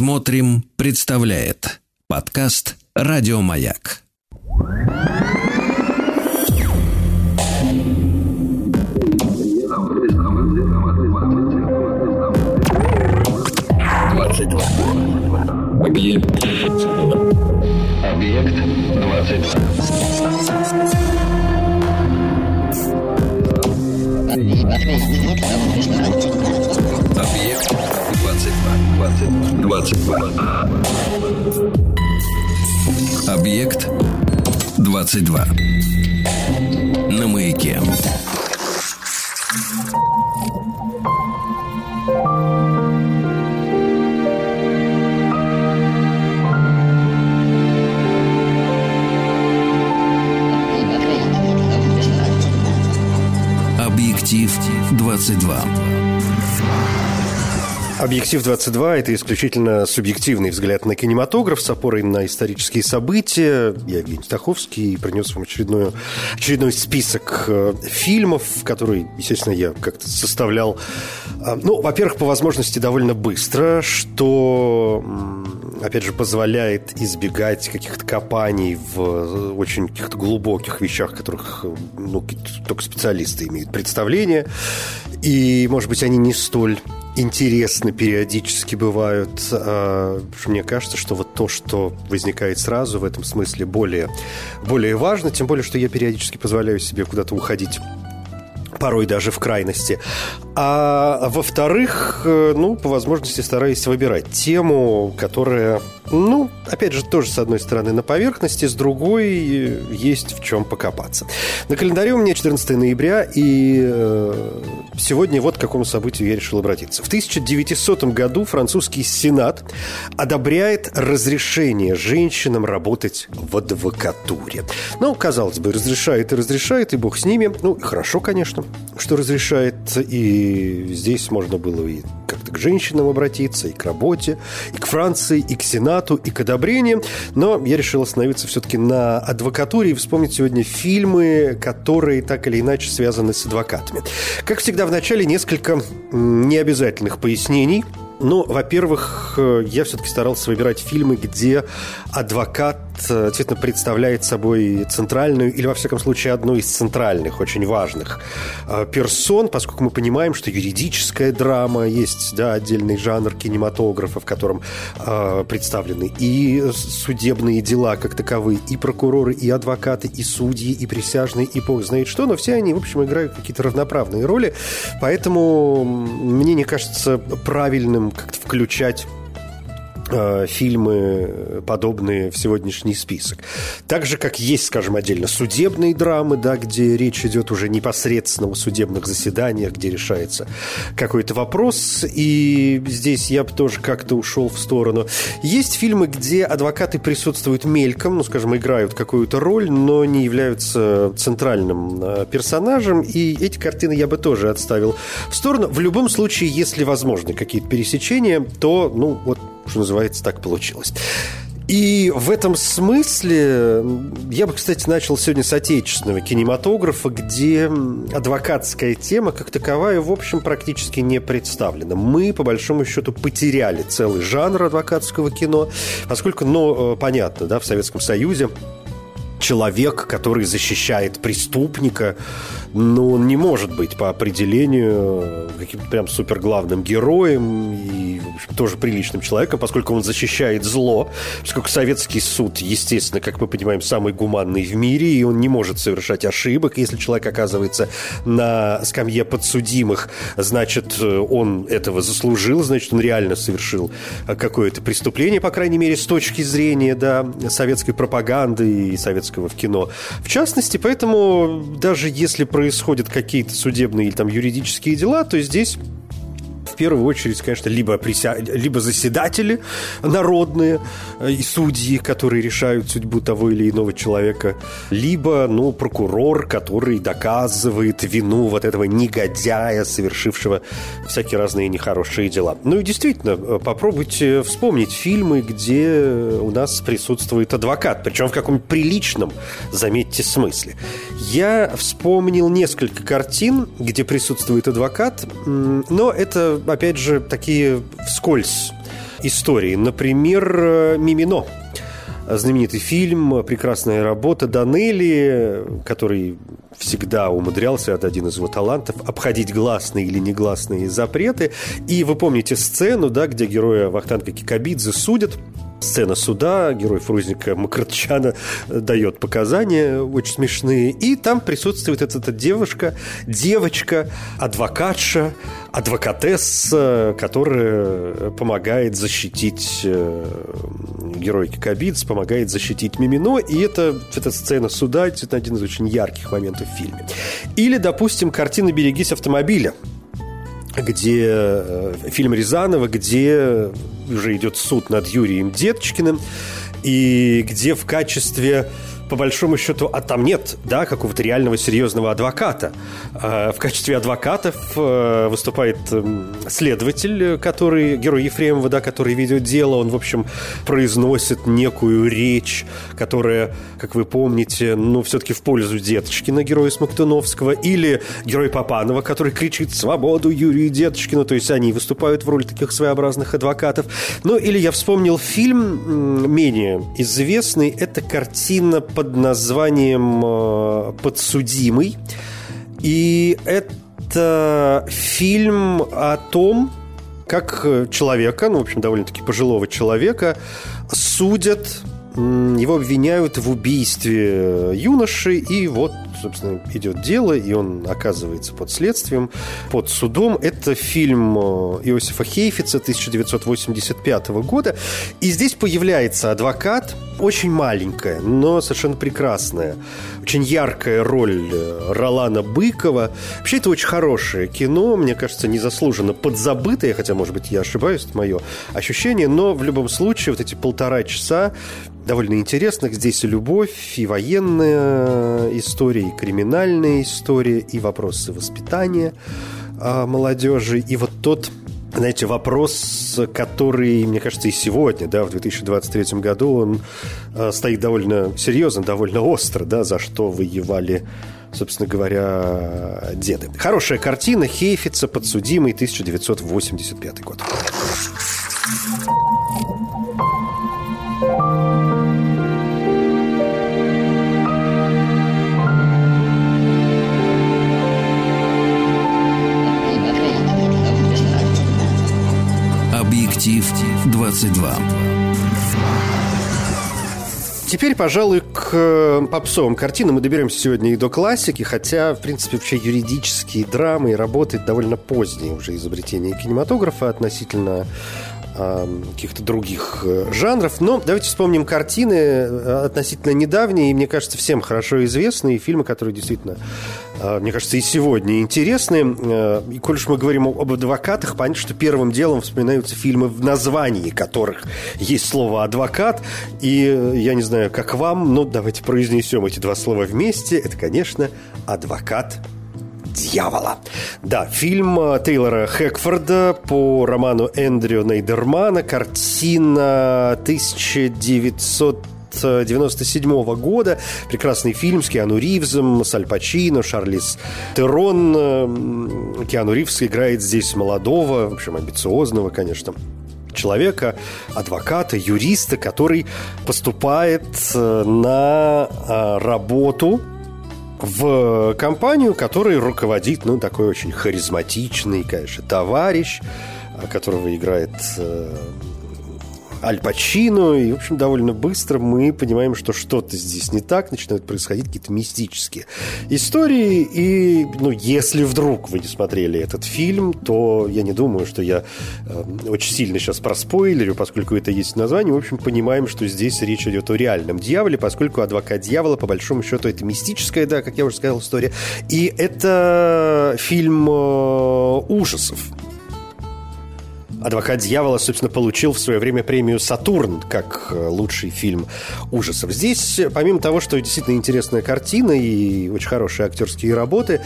Смотрим, представляет подкаст Радиомаяк. Объект. Объект 22. Объект 22. 22. Объект 22. На маяке. Объектив 22. Объектив 22 – это исключительно субъективный взгляд на кинематограф с опорой на исторические события. Я Евгений Стаховский принес вам очередную, очередной список э, фильмов, который, естественно, я как-то составлял, э, ну, во-первых, по возможности довольно быстро, что, опять же, позволяет избегать каких-то копаний в э, очень каких-то глубоких вещах, которых э, ну, только специалисты имеют представление. И, может быть, они не столь интересны периодически бывают. А, Мне кажется, что вот то, что возникает сразу в этом смысле более, более важно, тем более, что я периодически позволяю себе куда-то уходить порой даже в крайности. А во-вторых, э, ну, по возможности стараюсь выбирать тему, которая, ну, опять же, тоже с одной стороны на поверхности, с другой э, есть в чем покопаться. На календаре у меня 14 ноября, и э, сегодня вот к какому событию я решил обратиться. В 1900 году французский Сенат одобряет разрешение женщинам работать в адвокатуре. Ну, казалось бы, разрешает и разрешает, и бог с ними. Ну, хорошо, конечно, что разрешает, и здесь можно было и как-то к женщинам обратиться, и к работе, и к Франции, и к Сенату, и к одобрениям. Но я решил остановиться все-таки на адвокатуре и вспомнить сегодня фильмы, которые так или иначе связаны с адвокатами. Как всегда, в начале несколько необязательных пояснений – ну, во-первых, э, я все-таки старался выбирать фильмы, где адвокат действительно представляет собой центральную, или, во всяком случае, одну из центральных, очень важных э, персон, поскольку мы понимаем, что юридическая драма есть, да, отдельный жанр кинематографа, в котором э, представлены и судебные дела как таковые, и прокуроры, и адвокаты, и судьи, и присяжные, и бог знает что, но все они, в общем, играют какие-то равноправные роли, поэтому мне не кажется правильным как-то включать э, фильмы, подобные в сегодняшний список. Так же, как есть, скажем, отдельно судебные драмы, да, где речь идет уже непосредственно о судебных заседаниях, где решается какой-то вопрос, и здесь я бы тоже как-то ушел в сторону. Есть фильмы, где адвокаты присутствуют мельком, ну, скажем, играют какую-то роль, но не являются центральным э, персонажем, и эти картины я бы тоже отставил в сторону. В любом случае, если возможны какие-то пересечения, то, ну, вот что называется, так получилось. И в этом смысле я бы, кстати, начал сегодня с отечественного кинематографа, где адвокатская тема как таковая, в общем, практически не представлена. Мы, по большому счету, потеряли целый жанр адвокатского кино, поскольку, ну, понятно, да, в Советском Союзе человек, который защищает преступника, ну, он не может быть по определению каким-то прям супер главным героем и общем, тоже приличным человеком, поскольку он защищает зло, поскольку советский суд, естественно, как мы понимаем, самый гуманный в мире, и он не может совершать ошибок. Если человек оказывается на скамье подсудимых, значит, он этого заслужил, значит, он реально совершил какое-то преступление, по крайней мере, с точки зрения да, советской пропаганды и советского в кино. В частности, поэтому даже если происходят какие-то судебные или там юридические дела, то здесь первую очередь, конечно, либо, прися... либо заседатели народные э, и судьи, которые решают судьбу того или иного человека, либо, ну, прокурор, который доказывает вину вот этого негодяя, совершившего всякие разные нехорошие дела. Ну и действительно, э, попробуйте вспомнить фильмы, где у нас присутствует адвокат, причем в каком-то приличном, заметьте, смысле. Я вспомнил несколько картин, где присутствует адвокат, но это опять же, такие вскользь истории. Например, «Мимино» знаменитый фильм, прекрасная работа Данелли, который всегда умудрялся, это один из его талантов, обходить гласные или негласные запреты. И вы помните сцену, да, где героя Вахтанга Кикабидзе судят сцена суда, герой Фрузника Макарчана дает показания очень смешные, и там присутствует эта, эта девушка, девочка, адвокатша, адвокатесса, которая помогает защитить э, геройки Кабиц, помогает защитить Мимино, и это, эта сцена суда, это один из очень ярких моментов в фильме. Или, допустим, картина «Берегись автомобиля», где э, фильм Рязанова, где уже идет суд над Юрием Деточкиным, и где в качестве по большому счету, а там нет, да, какого-то реального серьезного адвоката. А, в качестве адвокатов э, выступает эм, следователь, который, герой Ефремова, да, который ведет дело, он, в общем, произносит некую речь, которая, как вы помните, ну, все-таки в пользу Деточкина, героя Смоктуновского, или герой Папанова, который кричит «Свободу Юрию Деточкину», то есть они выступают в роли таких своеобразных адвокатов. Ну, или я вспомнил фильм менее известный, это картина под названием э, «Подсудимый». И это фильм о том, как человека, ну, в общем, довольно-таки пожилого человека, судят, его обвиняют в убийстве юноши, и вот собственно, идет дело, и он оказывается под следствием, под судом. Это фильм э, Иосифа Хейфица 1985 года. И здесь появляется адвокат, очень маленькая, но совершенно прекрасная. Очень яркая роль э, Ролана Быкова. Вообще, это очень хорошее кино, мне кажется, незаслуженно подзабытое, хотя, может быть, я ошибаюсь, это мое ощущение, но в любом случае вот эти полтора часа довольно интересных. Здесь и любовь, и военная история, и криминальная история, и вопросы воспитания а, молодежи. И вот тот знаете, вопрос, который, мне кажется, и сегодня, да, в 2023 году, он э, стоит довольно серьезно, довольно остро, да, за что воевали, собственно говоря, деды. Хорошая картина, Хейфица, подсудимый, 1985 год. Объектив 22. Теперь, пожалуй, к э, попсовым картинам мы доберемся сегодня и до классики, хотя, в принципе, вообще юридические драмы и работы довольно поздние уже изобретения кинематографа относительно каких-то других э, жанров. Но давайте вспомним картины э, относительно недавние, и, мне кажется, всем хорошо известные, фильмы, которые действительно, э, мне кажется, и сегодня интересны. И коль уж мы говорим об адвокатах, понятно, что первым делом вспоминаются фильмы, в названии которых есть слово «адвокат». И я не знаю, как вам, но давайте произнесем эти два слова вместе. Это, конечно, «адвокат дьявола. Да, фильм э, Тейлора Хэкфорда по роману Эндрю Нейдермана, картина 1900 97 года. Прекрасный фильм с Киану Ривзом, с Аль Пачино, Шарлиз Терон. Э, Киану Ривз играет здесь молодого, в общем, амбициозного, конечно, человека, адвоката, юриста, который поступает э, на работу в компанию, которой руководит, ну, такой очень харизматичный, конечно, товарищ, которого играет э, Аль Пачино, и, в общем, довольно быстро мы понимаем, что что-то здесь не так, начинают происходить какие-то мистические истории, и, ну, если вдруг вы не смотрели этот фильм, то я не думаю, что я э, очень сильно сейчас проспойлерю, поскольку это есть в названии, в общем, понимаем, что здесь речь идет о реальном дьяволе, поскольку «Адвокат дьявола», по большому счету, это мистическая, да, как я уже сказал, история, и это фильм э, ужасов, «Адвокат дьявола», собственно, получил в свое время премию «Сатурн» как э, лучший фильм ужасов. Здесь, помимо того, что действительно интересная картина и очень хорошие актерские работы,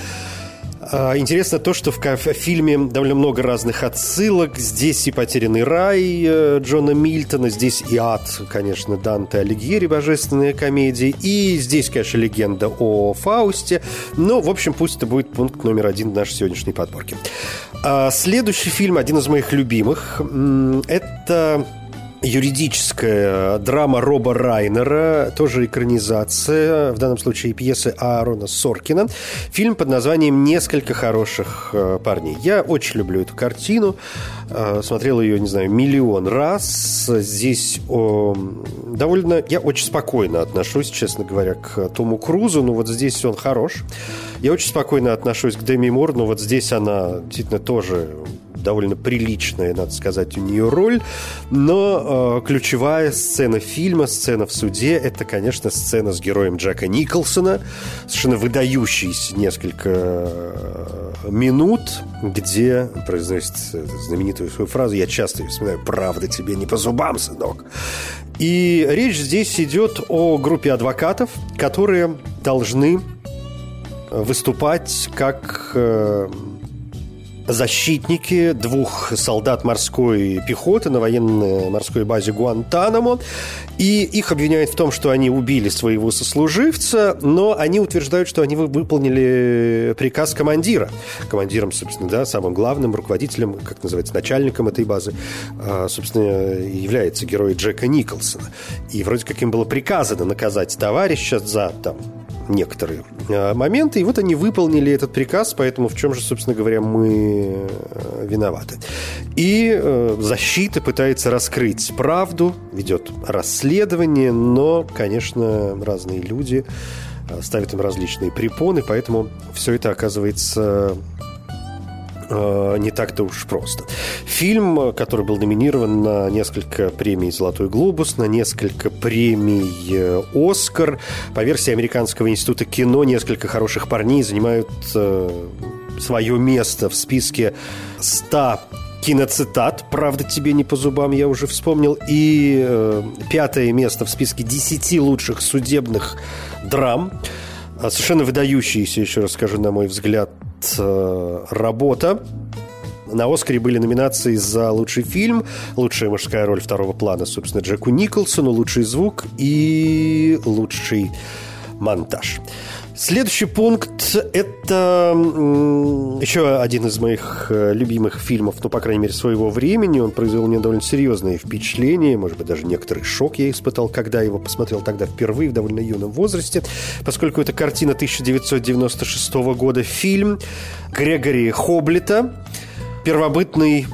интересно то, что в фильме довольно много разных отсылок. Здесь и «Потерянный рай» э, Джона Мильтона, здесь и «Ад», конечно, Данте Алигьери, божественная комедия. И здесь, конечно, легенда о Фаусте. Но, в общем, пусть это будет пункт номер один нашей сегодняшней подборки. А, следующий фильм, один из моих любимых, это юридическая драма Роба Райнера, тоже экранизация, в данном случае пьесы Аарона Соркина. Фильм под названием «Несколько хороших э, парней». Я очень люблю эту картину, э, смотрел ее, не знаю, миллион раз. Здесь о, довольно... Я очень спокойно отношусь, честно говоря, к Тому Крузу, но вот здесь он хорош. Я очень спокойно отношусь к Деми Мур, но вот здесь она действительно тоже довольно приличная, надо сказать, у нее роль. Но э, ключевая сцена фильма, сцена в суде, это, конечно, сцена с героем Джека Николсона. Совершенно выдающиеся несколько э, минут, где произносит знаменитую свою фразу. Я часто ее вспоминаю. «Правда тебе не по зубам, сынок». И речь здесь идет о группе адвокатов, которые должны выступать как э, защитники двух солдат морской пехоты на военной морской базе Гуантанамо. И их обвиняют в том, что они убили своего сослуживца, но они утверждают, что они выполнили приказ командира. Командиром, собственно, да, самым главным руководителем, как называется, начальником этой базы, а, собственно, является герой Джека Николсона. И вроде как им было приказано наказать товарища за там некоторые а, моменты. И вот они выполнили этот приказ, поэтому в чем же, собственно говоря, мы э, виноваты. И э, защита пытается раскрыть правду, ведет расследование, но, конечно, разные люди э, ставят им различные препоны, поэтому все это оказывается Э, не так-то уж просто. Фильм, который был номинирован на несколько премий «Золотой глобус», на несколько премий э, «Оскар». По версии Американского института кино несколько хороших парней занимают э, свое место в списке 100 киноцитат, правда, тебе не по зубам, я уже вспомнил, и э, пятое место в списке 10 лучших судебных драм. Совершенно выдающиеся, еще раз скажу, на мой взгляд, Э, работа. На «Оскаре» были номинации за лучший фильм, лучшая мужская роль второго плана, собственно, Джеку Николсону, лучший звук и лучший монтаж. Следующий пункт – это еще один из моих э, любимых фильмов, ну, по крайней мере, своего времени. Он произвел мне довольно серьезное впечатление, может быть, даже некоторый шок я испытал, когда его посмотрел тогда впервые в довольно юном возрасте, поскольку это картина 1996 года, фильм Грегори Хоблита «Первобытный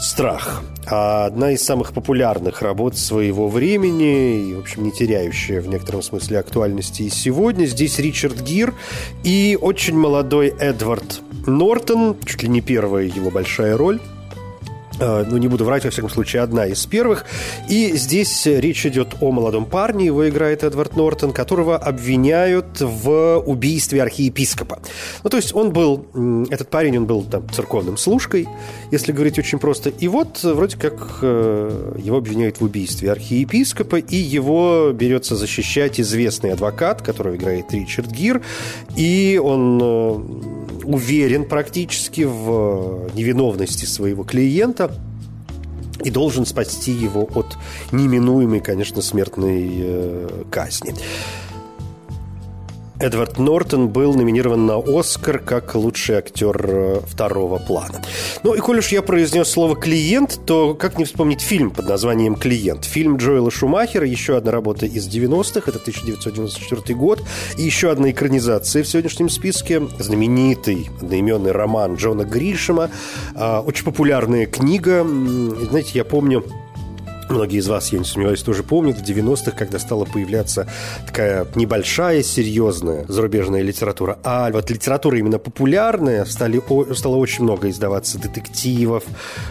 страх». А одна из самых популярных работ своего времени и, в общем, не теряющая в некотором смысле актуальности и сегодня. Здесь Ричард Гир и очень молодой Эдвард Нортон, чуть ли не первая его большая роль ну, не буду врать, во всяком случае, одна из первых. И здесь речь идет о молодом парне, его играет Эдвард Нортон, которого обвиняют в убийстве архиепископа. Ну, то есть он был, этот парень, он был там церковным служкой, если говорить очень просто. И вот вроде как э, его обвиняют в убийстве архиепископа, и его берется защищать известный адвокат, которого играет Ричард Гир, и он э, уверен практически в невиновности своего клиента и должен спасти его от неминуемой, конечно, смертной э, казни. Эдвард Нортон был номинирован на «Оскар» как лучший актер э, второго плана. Ну и коль уж я произнес слово «клиент», то как не вспомнить фильм под названием «Клиент». Фильм Джоэла Шумахера, еще одна работа из 90-х, это 1994 год, и еще одна экранизация в сегодняшнем списке, знаменитый одноименный роман Джона Гришема, а, очень популярная книга. Знаете, я помню, Многие из вас, я не сомневаюсь, тоже помнят в 90-х, когда стала появляться такая небольшая, серьезная зарубежная литература. А вот литература именно популярная, стали, стало очень много издаваться детективов,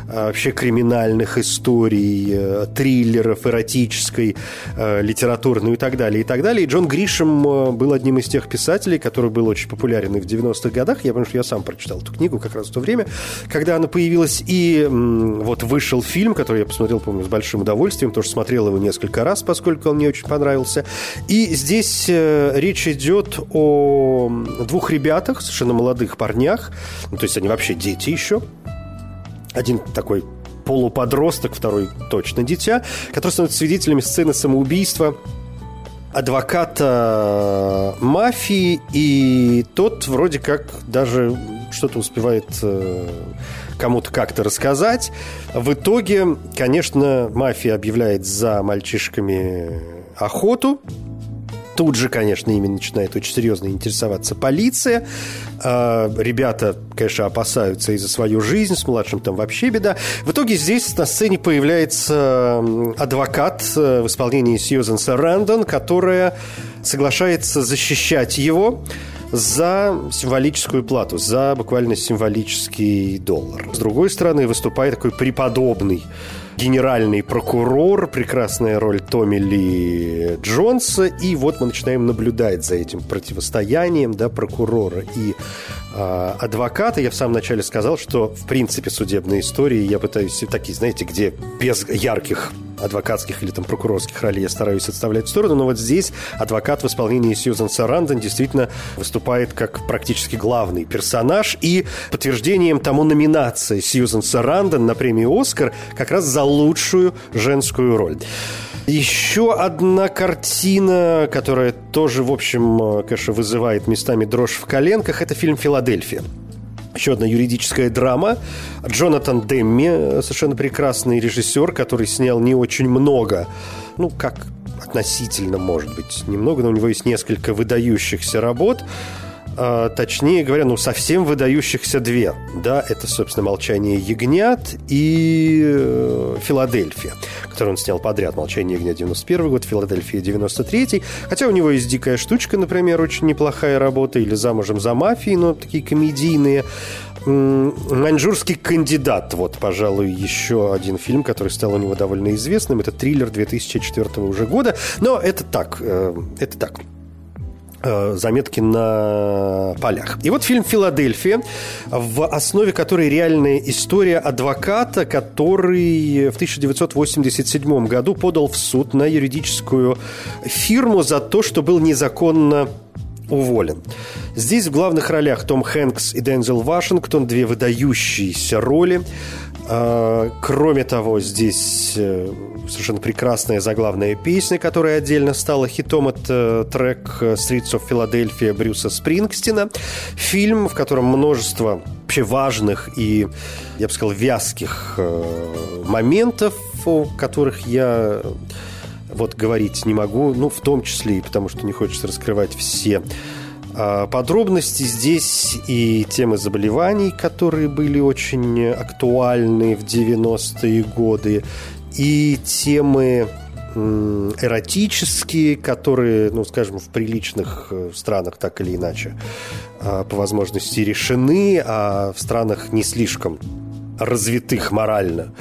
а, вообще криминальных историй, э, триллеров, эротической э, литературы, ну и так далее, и так далее. И Джон Гришем э, был одним из тех писателей, который был очень популярен и в 90-х годах. Я помню, что я сам прочитал эту книгу как раз в то время, когда она появилась. И вот вышел фильм, который я посмотрел, помню, с большим удовольствием, тоже смотрел его несколько раз, поскольку он мне очень понравился. И здесь э, речь идет о двух ребятах, совершенно молодых парнях, ну, то есть они вообще дети еще. Один такой полуподросток, второй точно дитя, которые становятся свидетелями сцены самоубийства адвоката мафии, и тот вроде как даже что-то успевает э, кому-то как-то рассказать. В итоге, конечно, мафия объявляет за мальчишками охоту, Тут же, конечно, ими начинает очень серьезно интересоваться полиция. А, ребята, конечно, опасаются и за свою жизнь, с младшим там вообще беда. В итоге здесь на сцене появляется адвокат э, в исполнении Сьюзен Сарандон, которая соглашается защищать его за символическую плату, за буквально символический доллар. С другой стороны, выступает такой преподобный генеральный прокурор, прекрасная роль Томми Ли Джонса, и вот мы начинаем наблюдать за этим противостоянием да, прокурора и э, адвоката. Я в самом начале сказал, что в принципе судебные истории я пытаюсь такие, знаете, где без ярких адвокатских или там прокурорских ролей я стараюсь отставлять в сторону, но вот здесь адвокат в исполнении Сьюзан Сарандон действительно выступает как практически главный персонаж, и подтверждением тому номинация Сьюзан Сарандон на премию «Оскар» как раз за лучшую женскую роль. Еще одна картина, которая тоже, в общем, конечно, вызывает местами дрожь в коленках, это фильм «Филадельфия». Еще одна юридическая драма. Джонатан Демми, совершенно прекрасный режиссер, который снял не очень много, ну, как относительно, может быть, немного, но у него есть несколько выдающихся работ. А, точнее говоря, ну, совсем выдающихся две. Да, это, собственно, «Молчание ягнят» и э, «Филадельфия», который он снял подряд. «Молчание ягнят» 91 год, «Филадельфия» 93 Хотя у него есть «Дикая штучка», например, очень неплохая работа, или «Замужем за мафией», но такие комедийные. «Маньчжурский кандидат», вот, пожалуй, еще один фильм, который стал у него довольно известным. Это триллер 2004 уже года. Но это так, э, это так, заметки на полях. И вот фильм «Филадельфия», в основе которой реальная история адвоката, который в 1987 году подал в суд на юридическую фирму за то, что был незаконно уволен. Здесь в главных ролях Том Хэнкс и Дензел Вашингтон, две выдающиеся роли. А, кроме того, здесь э, совершенно прекрасная заглавная песня, которая отдельно стала хитом. Это трек «Streets of Philadelphia» Брюса Спрингстина. Фильм, в котором множество вообще важных и, я бы сказал, вязких э, моментов, о которых я вот говорить не могу, ну, в том числе и потому, что не хочется раскрывать все подробности здесь и темы заболеваний, которые были очень актуальны в 90-е годы, и темы эротические, которые, ну, скажем, в приличных э, странах так или иначе а, по возможности решены, а в странах не слишком развитых морально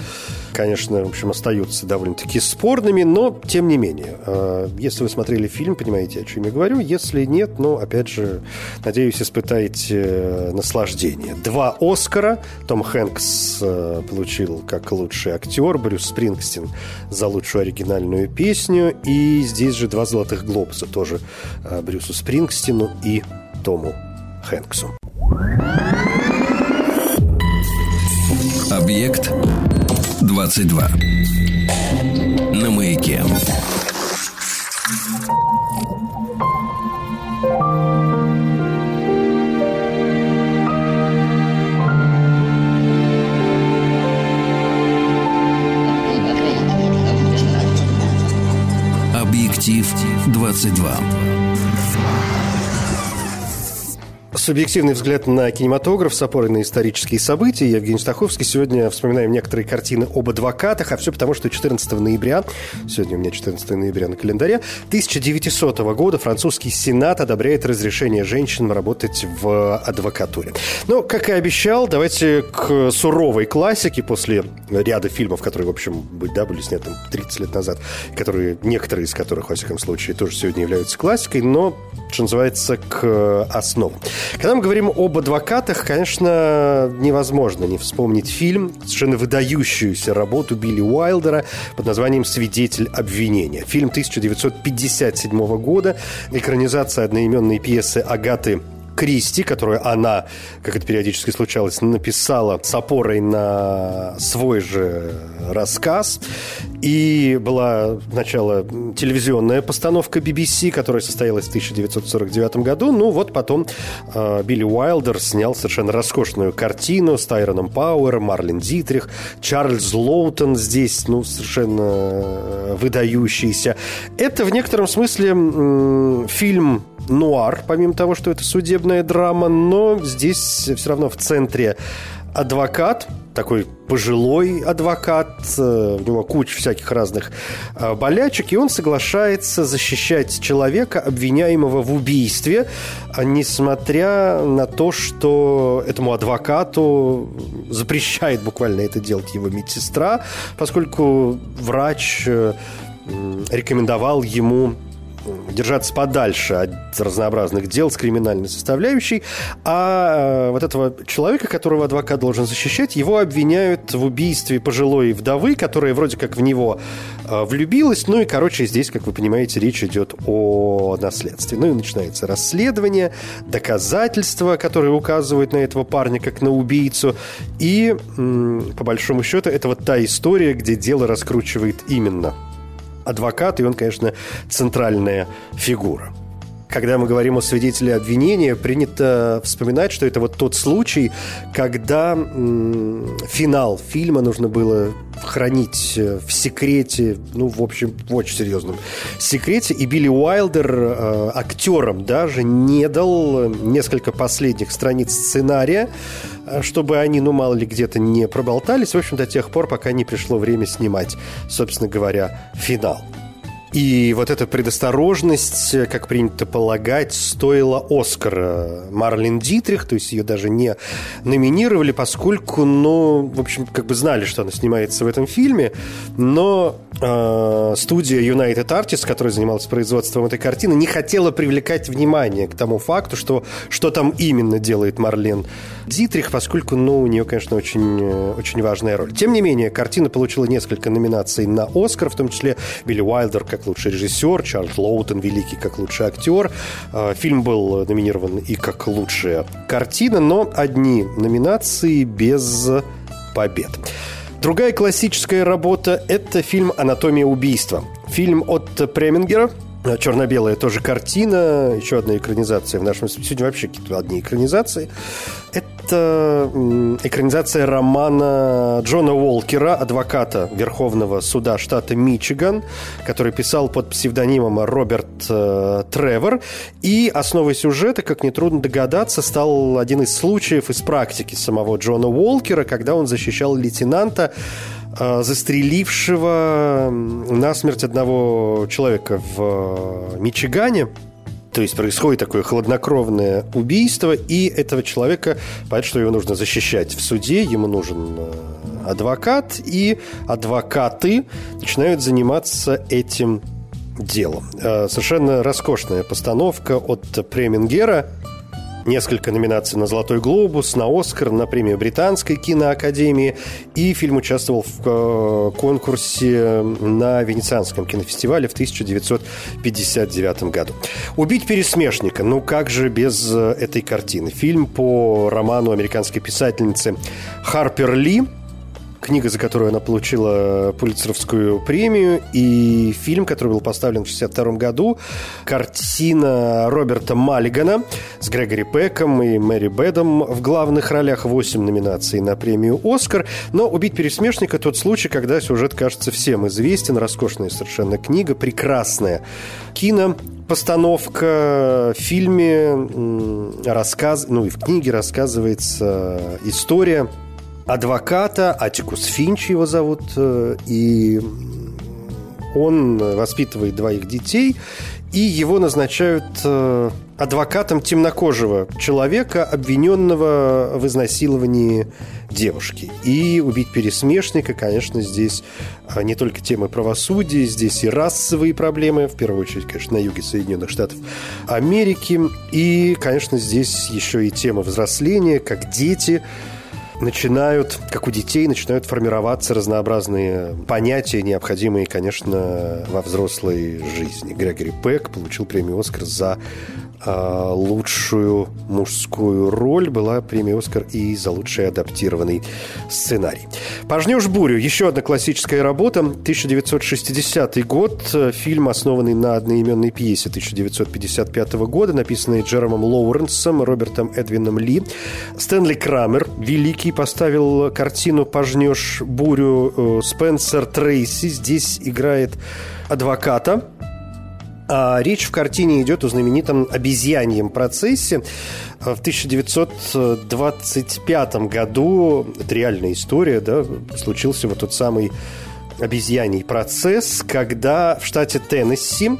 конечно, в общем, остаются довольно-таки спорными, но тем не менее. А, если вы смотрели фильм, понимаете, о чем я говорю. Если нет, ну, опять же, надеюсь, испытаете э, наслаждение. Два Оскара. Том Хэнкс э, получил как лучший актер, Брюс Спрингстин за лучшую оригинальную песню. И здесь же два золотых глобуса тоже э, Брюсу Спрингстину и Тому Хэнксу. Объект 22. На маяке. Объектив 22. Субъективный взгляд на кинематограф с опорой на исторические события. Евгений Стаховский. Сегодня вспоминаем некоторые картины об адвокатах, а все потому, что 14 ноября, сегодня у меня 14 ноября на календаре, 1900 года французский Сенат одобряет разрешение женщинам работать в адвокатуре. Но, как и обещал, давайте к суровой классике после ряда фильмов, которые, в общем, да, были сняты 30 лет назад, которые, некоторые из которых, во всяком случае, тоже сегодня являются классикой, но что называется, к основам. Когда мы говорим об адвокатах, конечно, невозможно не вспомнить фильм, совершенно выдающуюся работу Билли Уайлдера под названием «Свидетель обвинения». Фильм 1957 года, экранизация одноименной пьесы Агаты Кристи, которую она, как это периодически случалось, написала с опорой на свой же рассказ. И была сначала телевизионная постановка BBC, которая состоялась в 1949 году. Ну вот потом э, Билли Уайлдер снял совершенно роскошную картину с Тайроном Пауэром, Марлен Дитрих, Чарльз Лоутон здесь, ну, совершенно э, выдающийся. Это в некотором смысле э, фильм нуар, помимо того, что это судебная драма, но здесь все равно в центре адвокат, такой пожилой адвокат, э, у него куча всяких разных э, болячек, и он соглашается защищать человека, обвиняемого в убийстве, а несмотря на то, что этому адвокату запрещает буквально это делать его медсестра, поскольку врач э, рекомендовал ему держаться подальше от разнообразных дел с криминальной составляющей, а э, вот этого человека, которого адвокат должен защищать, его обвиняют в убийстве пожилой вдовы, которая вроде как в него э, влюбилась, ну и, короче, здесь, как вы понимаете, речь идет о наследстве. Ну и начинается расследование, доказательства, которые указывают на этого парня как на убийцу, и, по большому счету, это вот та история, где дело раскручивает именно адвокат, и он, конечно, центральная фигура. Когда мы говорим о свидетеле обвинения, принято вспоминать, что это вот тот случай, когда финал фильма нужно было хранить э, в секрете, ну, в общем, в очень серьезном секрете. И Билли Уайлдер э, актерам даже не дал несколько последних страниц сценария, э, чтобы они, ну, мало ли, где-то не проболтались. В общем, до тех пор, пока не пришло время снимать, собственно говоря, финал. И вот эта предосторожность, как принято полагать, стоила Оскара Марлин Дитрих, то есть ее даже не номинировали, поскольку, ну, в общем, как бы знали, что она снимается в этом фильме, но э, студия United Artists, которая занималась производством этой картины, не хотела привлекать внимание к тому факту, что, что там именно делает Марлен Дитрих, поскольку, ну, у нее, конечно, очень, очень важная роль. Тем не менее, картина получила несколько номинаций на Оскар, в том числе Билли Уайлдер как лучший режиссер, Чарльз Лоутон великий как лучший актер. А, фильм был номинирован и как лучшая картина, но одни номинации без побед. Другая классическая работа – это фильм «Анатомия убийства». Фильм от Премингера – Черно-белая тоже картина, еще одна экранизация в нашем... Сегодня вообще какие-то одни экранизации. Это экранизация романа Джона Уолкера, адвоката Верховного суда штата Мичиган, который писал под псевдонимом Роберт э, Тревор. И основой сюжета, как нетрудно догадаться, стал один из случаев из практики самого Джона Уолкера, когда он защищал лейтенанта Э, застрелившего насмерть одного человека в э, Мичигане. То есть происходит такое хладнокровное убийство, и этого человека, понятно, что его нужно защищать в суде, ему нужен э, адвокат, и адвокаты начинают заниматься этим делом. Совершенно роскошная постановка от Премингера – несколько номинаций на «Золотой глобус», на «Оскар», на премию Британской киноакадемии. И фильм участвовал в э, конкурсе на Венецианском кинофестивале в 1959 году. «Убить пересмешника». Ну как же без э, этой картины? Фильм по роману американской писательницы Харпер Ли – книга, за которую она получила Пулитцеровскую премию, и фильм, который был поставлен в 1962 году, картина Роберта Маллигана с Грегори Пеком и Мэри Бэдом в главных ролях, 8 номинаций на премию «Оскар». Но «Убить пересмешника» – тот случай, когда сюжет кажется всем известен, роскошная совершенно книга, прекрасная кино, постановка в фильме рассказ, ну и в книге рассказывается история адвоката, Атикус Финч его зовут, э, и Он воспитывает двоих детей, и его назначают э, адвокатом темнокожего человека, обвиненного в изнасиловании девушки. И убить пересмешника, конечно, здесь э, не только темы правосудия, здесь и расовые проблемы, в первую очередь, конечно, на юге Соединенных Штатов Америки. И, конечно, здесь еще и тема взросления, как дети начинают, как у детей, начинают формироваться разнообразные понятия, необходимые, конечно, во взрослой жизни. Грегори Пек получил премию «Оскар» за лучшую мужскую роль была премия «Оскар» и за лучший адаптированный сценарий. «Пожнешь бурю» – еще одна классическая работа. 1960 год. Фильм, основанный на одноименной пьесе 1955 года, написанный Джеромом Лоуренсом, Робертом Эдвином Ли. Стэнли Крамер, великий, поставил картину «Пожнешь бурю» э, Спенсер Трейси. Здесь играет адвоката, а речь в картине идет о знаменитом обезьяньем процессе. В 1925 году, это реальная история, да, случился вот тот самый обезьяний процесс, когда в штате Теннесси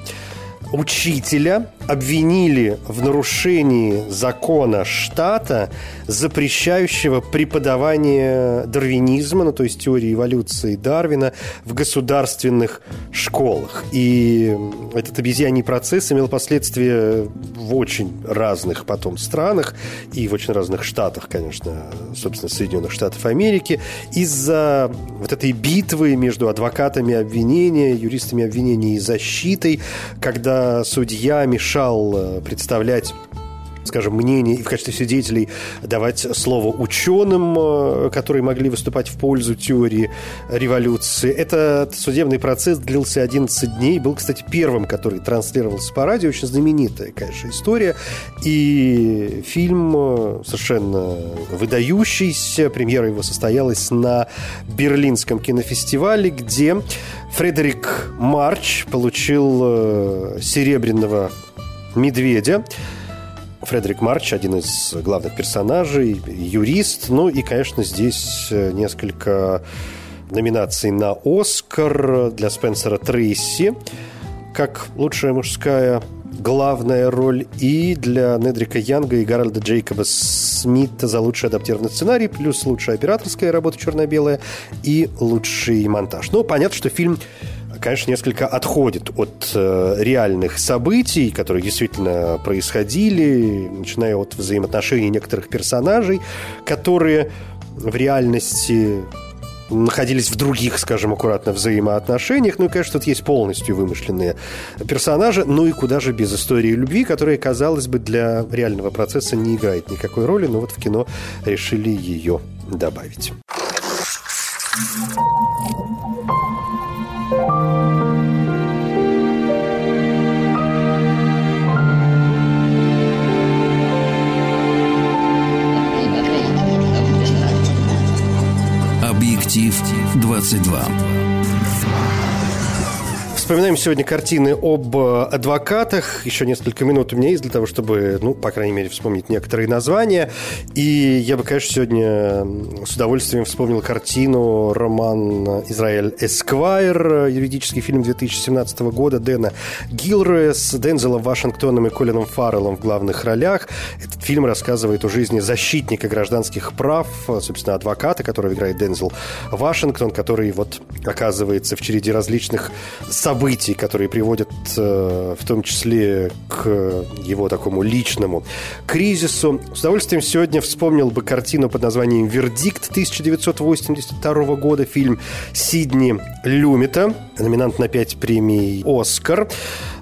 учителя обвинили в нарушении закона штата, запрещающего преподавание дарвинизма, ну то есть теории эволюции Дарвина, в государственных школах. И этот обезьяний процесс имел последствия в очень разных потом странах и в очень разных штатах, конечно, собственно, Соединенных Штатов Америки. Из-за вот этой битвы между адвокатами обвинения, юристами обвинения и защитой, когда судья мешал мешал э, представлять скажем, мнение и в качестве свидетелей давать слово ученым, э, которые могли выступать в пользу теории революции. Этот судебный процесс длился 11 дней. Был, кстати, первым, который транслировался по радио. Очень знаменитая, конечно, история. И фильм э, совершенно выдающийся. Премьера его состоялась на Берлинском кинофестивале, где Фредерик Марч получил серебряного медведя. Фредерик Марч, один из главных персонажей, юрист. Ну и, конечно, здесь э, несколько номинаций на «Оскар» для Спенсера Трейси, как лучшая мужская главная роль, и для Недрика Янга и Гарольда Джейкоба Смита за лучший адаптированный сценарий, плюс лучшая операторская работа черно-белая и лучший монтаж. Ну, понятно, что фильм конечно, несколько отходит от э, реальных событий, которые действительно происходили, начиная от взаимоотношений некоторых персонажей, которые в реальности находились в других, скажем, аккуратно, взаимоотношениях. Ну и, конечно, тут есть полностью вымышленные персонажи. Ну и куда же без истории любви, которая, казалось бы, для реального процесса не играет никакой роли, но вот в кино решили ее добавить. Объектив 22. Вспоминаем сегодня картины об э, адвокатах. Еще несколько минут у меня есть для того, чтобы, ну, по крайней мере, вспомнить некоторые названия. И я бы, конечно, сегодня с удовольствием вспомнил картину роман «Израиль Эсквайр», юридический фильм 2017 года Дэна Гилроя с Дензелом Вашингтоном и Колином Фарреллом в главных ролях. Этот фильм рассказывает о жизни защитника гражданских прав, собственно, адвоката, которого играет Дензел Вашингтон, который вот оказывается в череде различных событий событий, которые приводят э, в том числе к его такому личному кризису. С удовольствием сегодня вспомнил бы картину под названием «Вердикт» 1982 года, фильм Сидни Люмита, номинант на пять премий «Оскар».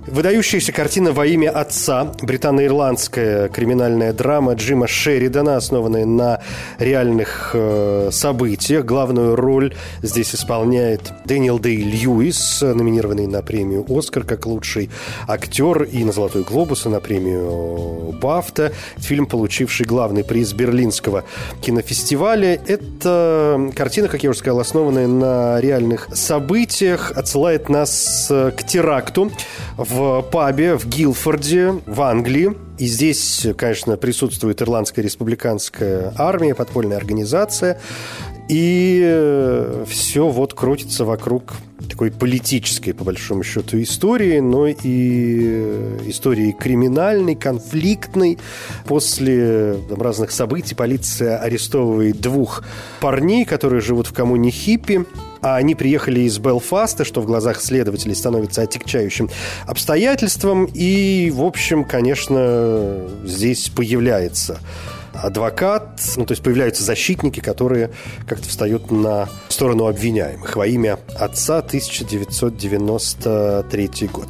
Выдающаяся картина «Во имя отца», британо-ирландская криминальная драма Джима Шеридана, основанная на реальных э, событиях. Главную роль здесь исполняет Дэниел Дэй Льюис, номинированный на премию «Оскар» как лучший актер и на «Золотой глобус», и на премию «Бафта». Фильм, получивший главный приз Берлинского кинофестиваля. Это картина, как я уже сказал, основанная на реальных событиях, отсылает нас э, к теракту в в пабе в Гилфорде в Англии. И здесь, конечно, присутствует Ирландская республиканская армия, подпольная организация. И э, все вот крутится вокруг такой политической, по большому счету, истории, но и э, истории криминальной, конфликтной. После там, разных событий полиция арестовывает двух парней, которые живут в коммуне хиппи, а они приехали из Белфаста, что в глазах следователей становится отягчающим обстоятельством. И, в общем, конечно, здесь появляется адвокат, ну, то есть появляются защитники, которые как-то встают на сторону обвиняемых во имя отца 1993 год.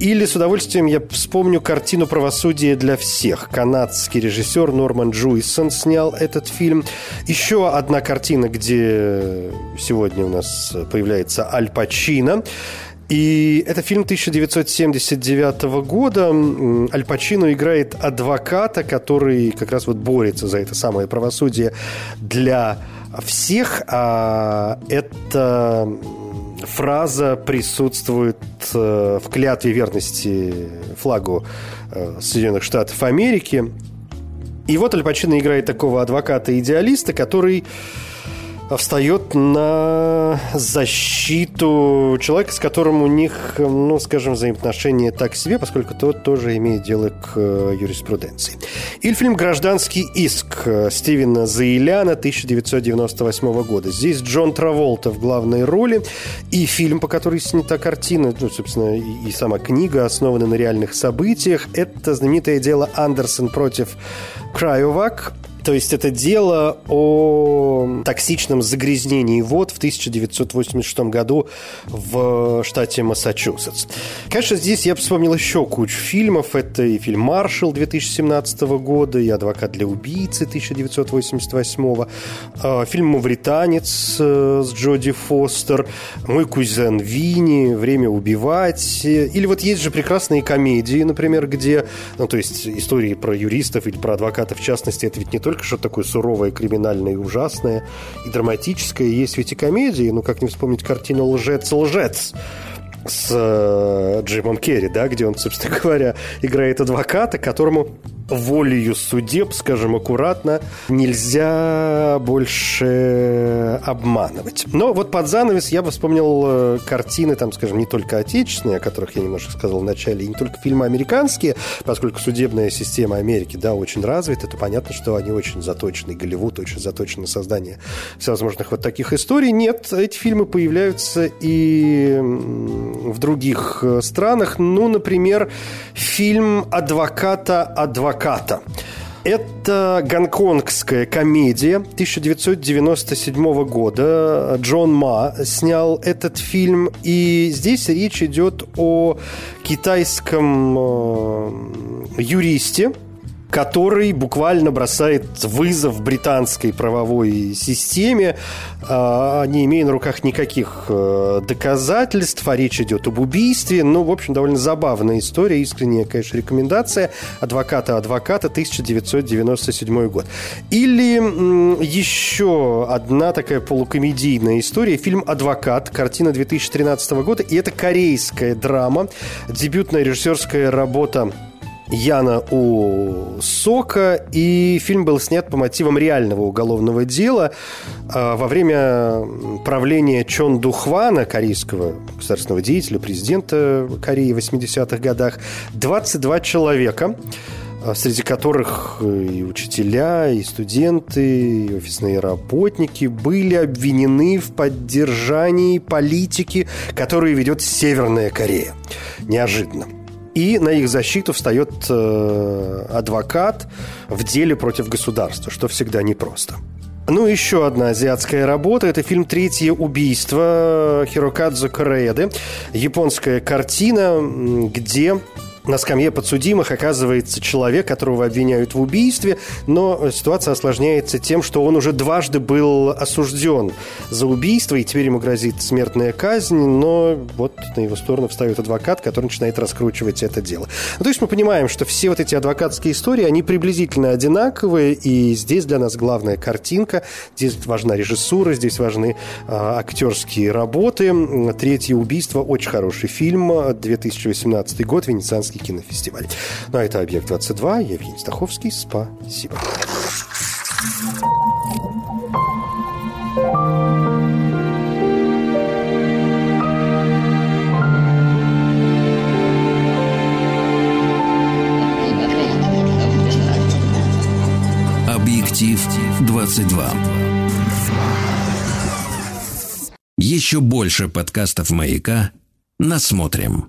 Или с удовольствием я вспомню картину «Правосудие для всех». Канадский режиссер Норман Джуисон снял этот фильм. Еще одна картина, где сегодня у нас появляется Аль Пачино. И это фильм 1979 года. Аль Пачино играет адвоката, который как раз вот борется за это самое правосудие для всех. А эта фраза присутствует э, в клятве верности флагу э, Соединенных Штатов Америки. И вот Аль Пачино играет такого адвоката-идеалиста, который встает на защиту человека, с которым у них, ну, скажем, взаимоотношения так себе, поскольку тот тоже имеет дело к э, юриспруденции. Или фильм «Гражданский иск» Стивена Заиляна 1998 года. Здесь Джон Траволта в главной роли, и фильм, по которой снята картина, ну, собственно, и, сама книга основана на реальных событиях. Это знаменитое дело Андерсон против Крайовак, то есть это дело о токсичном загрязнении вод в 1986 году в штате Массачусетс. Конечно, здесь я вспомнил еще кучу фильмов. Это и фильм «Маршал» 2017 года, и «Адвокат для убийцы» 1988, а, фильм «Мавританец» э, с Джоди Фостер, «Мой кузен Винни», «Время убивать». Или вот есть же прекрасные комедии, например, где, ну, то есть истории про юристов или про адвокатов в частности, это ведь не только только что такое суровое, криминальное и ужасное, и драматическое. Есть ведь и комедии, ну как не вспомнить картину «Лжец, лжец», с э, Джимом Керри, да, где он, собственно говоря, играет адвоката, которому волею судеб, скажем аккуратно, нельзя больше обманывать. Но вот под занавес я бы вспомнил э, картины, там, скажем, не только отечественные, о которых я немножко сказал в начале, и не только фильмы американские, поскольку судебная система Америки, да, очень развита, то понятно, что они очень заточены, Голливуд очень заточен на создание всевозможных вот таких историй. Нет, эти фильмы появляются и в других э, странах. Ну, например, фильм «Адвоката адвоката». Это гонконгская комедия 1997 года. Джон Ма снял этот фильм. И здесь речь идет о китайском э, юристе, который буквально бросает вызов британской правовой системе, а, не имея на руках никаких э, доказательств, а речь идет об убийстве. Ну, в общем, довольно забавная история, искренняя, конечно, рекомендация «Адвоката-адвоката», 1997 год. Или еще одна такая полукомедийная история, фильм «Адвокат», картина 2013 года, и это корейская драма, дебютная режиссерская работа Яна у Сока, и фильм был снят по мотивам реального уголовного дела а, во время правления Чон Духвана, корейского государственного деятеля, президента Кореи в 80-х годах. 22 человека, а, среди которых и учителя, и студенты, и офисные работники были обвинены в поддержании политики, которую ведет Северная Корея. Неожиданно. И на их защиту встает э, адвокат в деле против государства, что всегда непросто. Ну, еще одна азиатская работа. Это фильм «Третье убийство» Хирокадзу Корееды. Японская картина, где на скамье подсудимых оказывается человек, которого обвиняют в убийстве, но ситуация осложняется тем, что он уже дважды был осужден за убийство, и теперь ему грозит смертная казнь, но вот на его сторону встает адвокат, который начинает раскручивать это дело. Ну, то есть мы понимаем, что все вот эти адвокатские истории, они приблизительно одинаковые, и здесь для нас главная картинка, здесь важна режиссура, здесь важны э, актерские работы. «Третье убийство» – очень хороший фильм, 2018 год, венецианский Московский кинофестиваль. Ну а это «Объект-22». Евгений Стаховский. Спасибо. Объектив 22. Еще больше подкастов «Маяка» насмотрим.